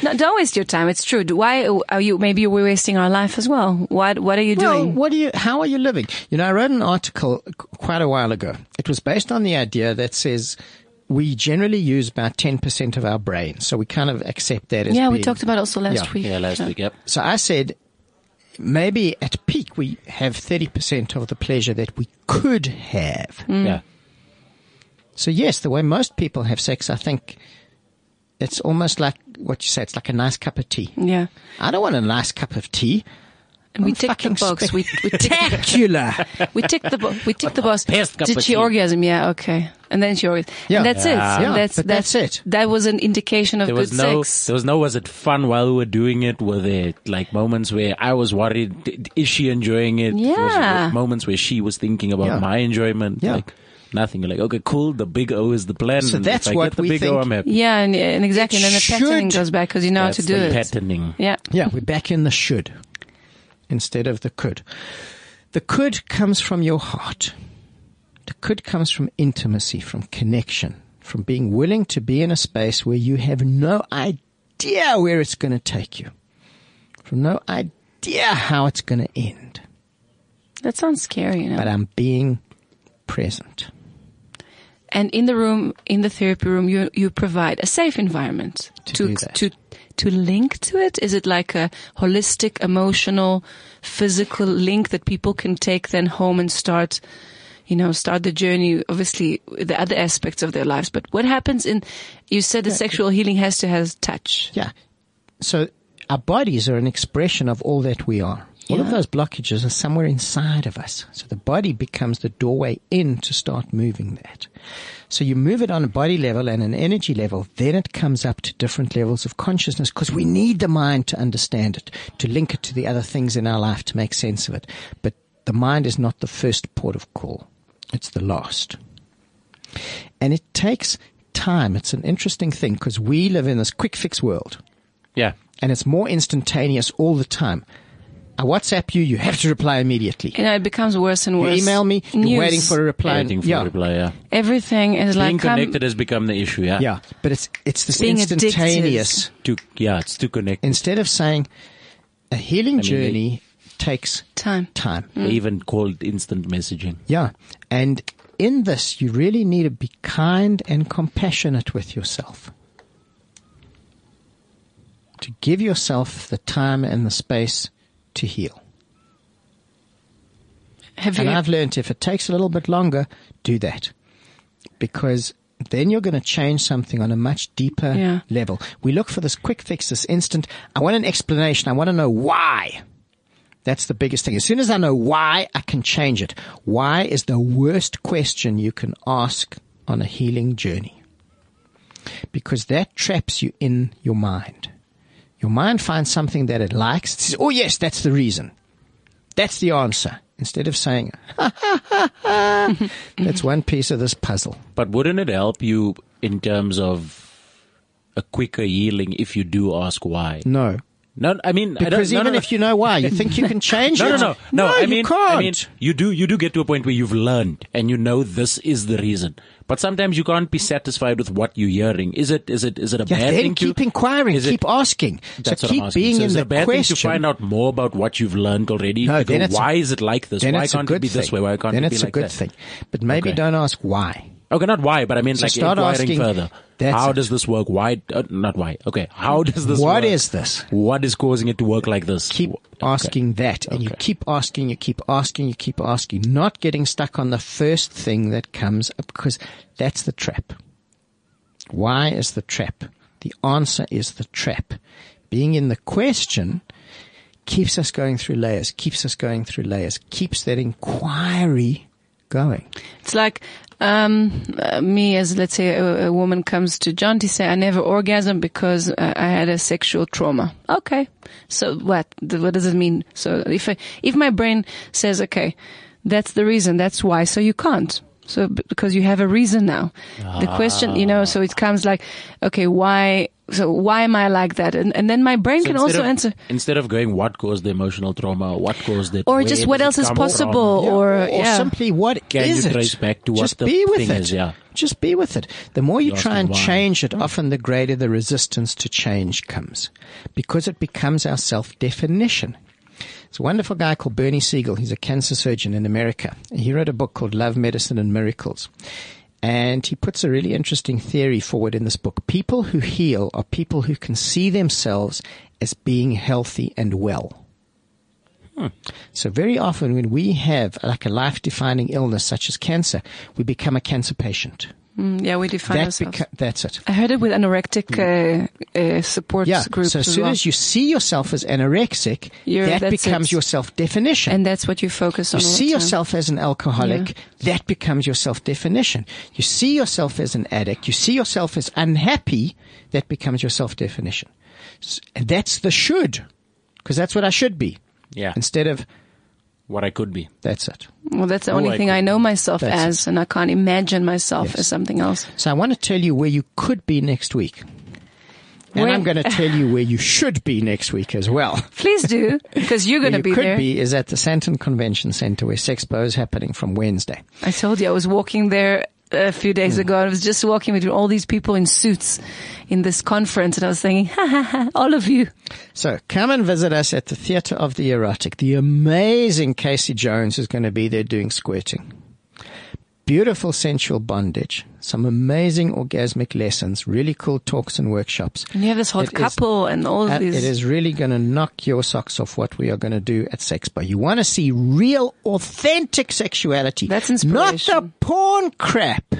No, don't waste your time. It's true. Why are you? Maybe we're wasting our life as well. What What are you Well, doing? what do you? How are you living? You know, I wrote an article quite a while ago. It was based on the idea that says we generally use about ten percent of our brain, so we kind of accept that as yeah, we talked about it also last Yeah. week. Yeah, last week, yep. So I said maybe at peak we have thirty percent of the pleasure that we could have. Mm. Yeah. So yes, the way most people have sex, I think it's almost like what you say. It's like a nice cup of tea. Yeah. I don't want a nice cup of tea. And we I'm the fucking box. We, we ticked spectacular. we ticked the bo- we ticked the box. Did she orgasm? Yeah, okay. And then she orgasmed. Yeah. And that's it. Yeah. Yeah, that's, but that's it. That was an indication of There was good no, sex. there was no, was it fun while we were doing it? Were there like moments where I was worried, is she enjoying it? Was Yeah. there moments where she was thinking about Yeah. my enjoyment? Yeah. Like nothing. You're like, okay, cool. The big O is the plan. So that's if I what get the we big O, think- I'm happy. yeah, and, and exactly. It and then the patterning should- goes back because you know That's how to do the it. patterning. Yeah. Yeah, we're back in the should instead of the could. The could comes from your heart. The could comes from intimacy, from connection, from being willing to be in a space where you have no idea where it's going to take you, from no idea how it's going to end. That sounds scary, you know. But I'm being present. And in the room, in the therapy room, you you provide a safe environment To to to to link to it. Is it like a holistic, emotional, physical link that people can take then home and start, you know, start the journey? Obviously, the other aspects of their lives. But what happens in? You said the sexual healing has to has touch. Yeah. So our bodies are an expression of all that we are. All of those blockages are somewhere inside of us. So the body becomes the doorway in to start moving that. So you move it on a body level and an energy level, then it comes up to different levels of consciousness because we need the mind to understand it, to link it to the other things in our life to make sense of it. But the mind is not the first port of call. It's the last. And it takes time. It's an interesting thing because we live in this quick fix world Yeah. and it's more instantaneous all the time. I WhatsApp you, you have to reply immediately. You know, it becomes worse and You worse. email me, you're waiting for a reply. Waiting for yeah. a reply, yeah. Everything is Being like come- connected has become the issue, yeah. Yeah, but it's it's this Being addicted. instantaneous. Too, yeah, it's too connected. Instead of saying a healing mean, journey takes time. time. They even called instant messaging. Yeah, and in this, you really need to be kind and compassionate with yourself. To give yourself the time and the space to heal. Have And you? I've learned if it takes a little bit longer, do that. Because then you're going to change something on a much deeper Yeah. level. We look for this quick fix, this instant. I want an explanation. I want to know why. That's the biggest thing. As soon as I know why, I can change it. Why is the worst question you can ask on a healing journey. Because that traps you in your mind. Your mind finds something that it likes. It says, oh yes, that's the reason. That's the answer. Instead of saying, that's one piece of this puzzle. But wouldn't it help you in terms of a quicker healing if you do ask why? No. No, I mean, I don't, Because no, even no, no. if you know why, you think you can change No, no, it. no, no. I you mean, can't. I mean, you do, you do get to a point where you've learned and you know this is the reason. But sometimes you can't be satisfied with what you're hearing. Is it, is it, is it a yeah, bad then thing to? keep inquiring, is it- keep asking. That's so what I'm keep asking. being so in is it the a bad question. thing to find out more about what you've learned already? No, To go, then it's a- why is it like this? Why can't it be this way? Why can't then it be like that? Then it's a good thing. But maybe Okay. don't ask why. Okay, not why, but I mean So like start inquiring asking- further. That's How it. does this work? Why? Uh, not why. Okay, how does this? What work? is this? What is causing it to work like this? Keep Okay. asking that, and you keep asking, you keep asking, you keep asking, not getting stuck on the first thing that comes up because that's the trap. Why is the trap? The answer is the trap. Being in the question keeps us going through layers, keeps us going through layers, keeps that inquiry going. It's like um, me as let's say a, a woman comes to John to say I never orgasm because uh, I had a sexual trauma. Okay, so what? What does it mean? So if I, if my brain says okay, that's the reason, that's why, so you can't. So because you have a reason now. The question, you know, so it comes like, okay, why? So why am I like that? And and then my brain So can also of, answer. Instead of going, what caused the emotional trauma? What caused it? Or just what else is come from? possible, or, or yeah. simply what is Can you it? trace back to what Just the be with thing it. is, yeah. Just be with it. The more you You're try and why. change it, often the greater the resistance to change comes, because it becomes our self-definition. There's a wonderful guy called Bernie Siegel. He's a cancer surgeon in America. He wrote a book called Love, Medicine, and Miracles. And he puts a really interesting theory forward in this book. People who heal are people who can see themselves as being healthy and well. Hmm. So very often when we have like a life-defining illness such as cancer, we become a cancer patient. Mm, yeah, we define That ourselves. beca- that's it. I heard it with anorectic uh, uh, support Yeah. groups So as as soon well. as you see yourself as anorexic, You're- that becomes it. your self-definition. and that's what you focus on. You all see the time. yourself as an alcoholic, Yeah. that becomes your self-definition. You see yourself as an addict, you see yourself as unhappy, that becomes your self-definition. S- And that's the should, because that's what I should be. Yeah. Instead of, What I could be. that's it. Well, that's the Who only I thing I know myself That's as, and I can't imagine myself Yes. as something else. So I want to tell you where you could be next week. And Where- I'm going to tell you where you should be next week as well. Please do, because you're going Where to you be could there. be is at the Sandton Convention Center where Sexpo is happening from Wednesday. I told you I was walking there a few days Hmm. ago. I was just walking between all these people in suits in this conference, and I was thinking, ha ha ha, all of you. So come and visit us at the Theatre of the Erotic. The amazing Casey Jones is going to be there doing squirting. Beautiful sensual bondage. Some amazing orgasmic lessons. Really cool talks and workshops. And you have this hot It is- couple and all of And these. it is really going to knock your socks off what we are going to do at Sexpo. You want to see real, authentic sexuality. That's Not the inspiration. porn crap.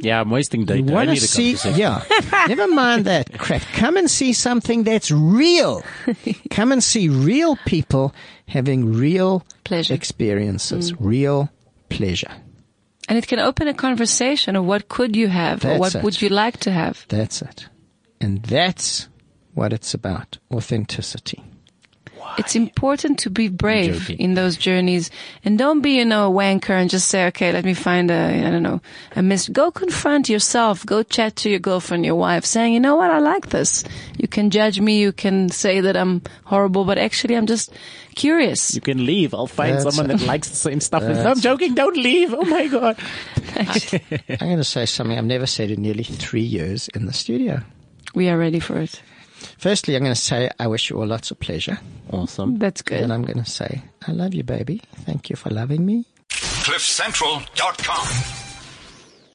Yeah, I'm wasting You data. I want to need to see, yeah. Never mind that crap. Come and see something that's real. Come and see real people having real Pleasure. Mm. experiences, real pleasure. And it can open a conversation of what could you have or what it. would you like to have. That's it. And that's what it's about. Authenticity. It's important to be brave in those journeys and don't be, you know, a wanker and just say, okay, let me find a, I don't know, a miss. Go confront yourself. Go chat to your girlfriend, your wife saying, you know what? I like this. You can judge me. You can say that I'm horrible, but actually I'm just curious. You can leave. I'll find That's someone that likes the same stuff. as I'm joking. Don't leave. Oh my god. I'm going to say something I've never said in nearly three years in the studio. We are ready for it. Firstly, I'm going to say I wish you all lots of pleasure. Awesome. That's good. And I'm going to say I love you, baby. Thank you for loving me. CliffCentral.com.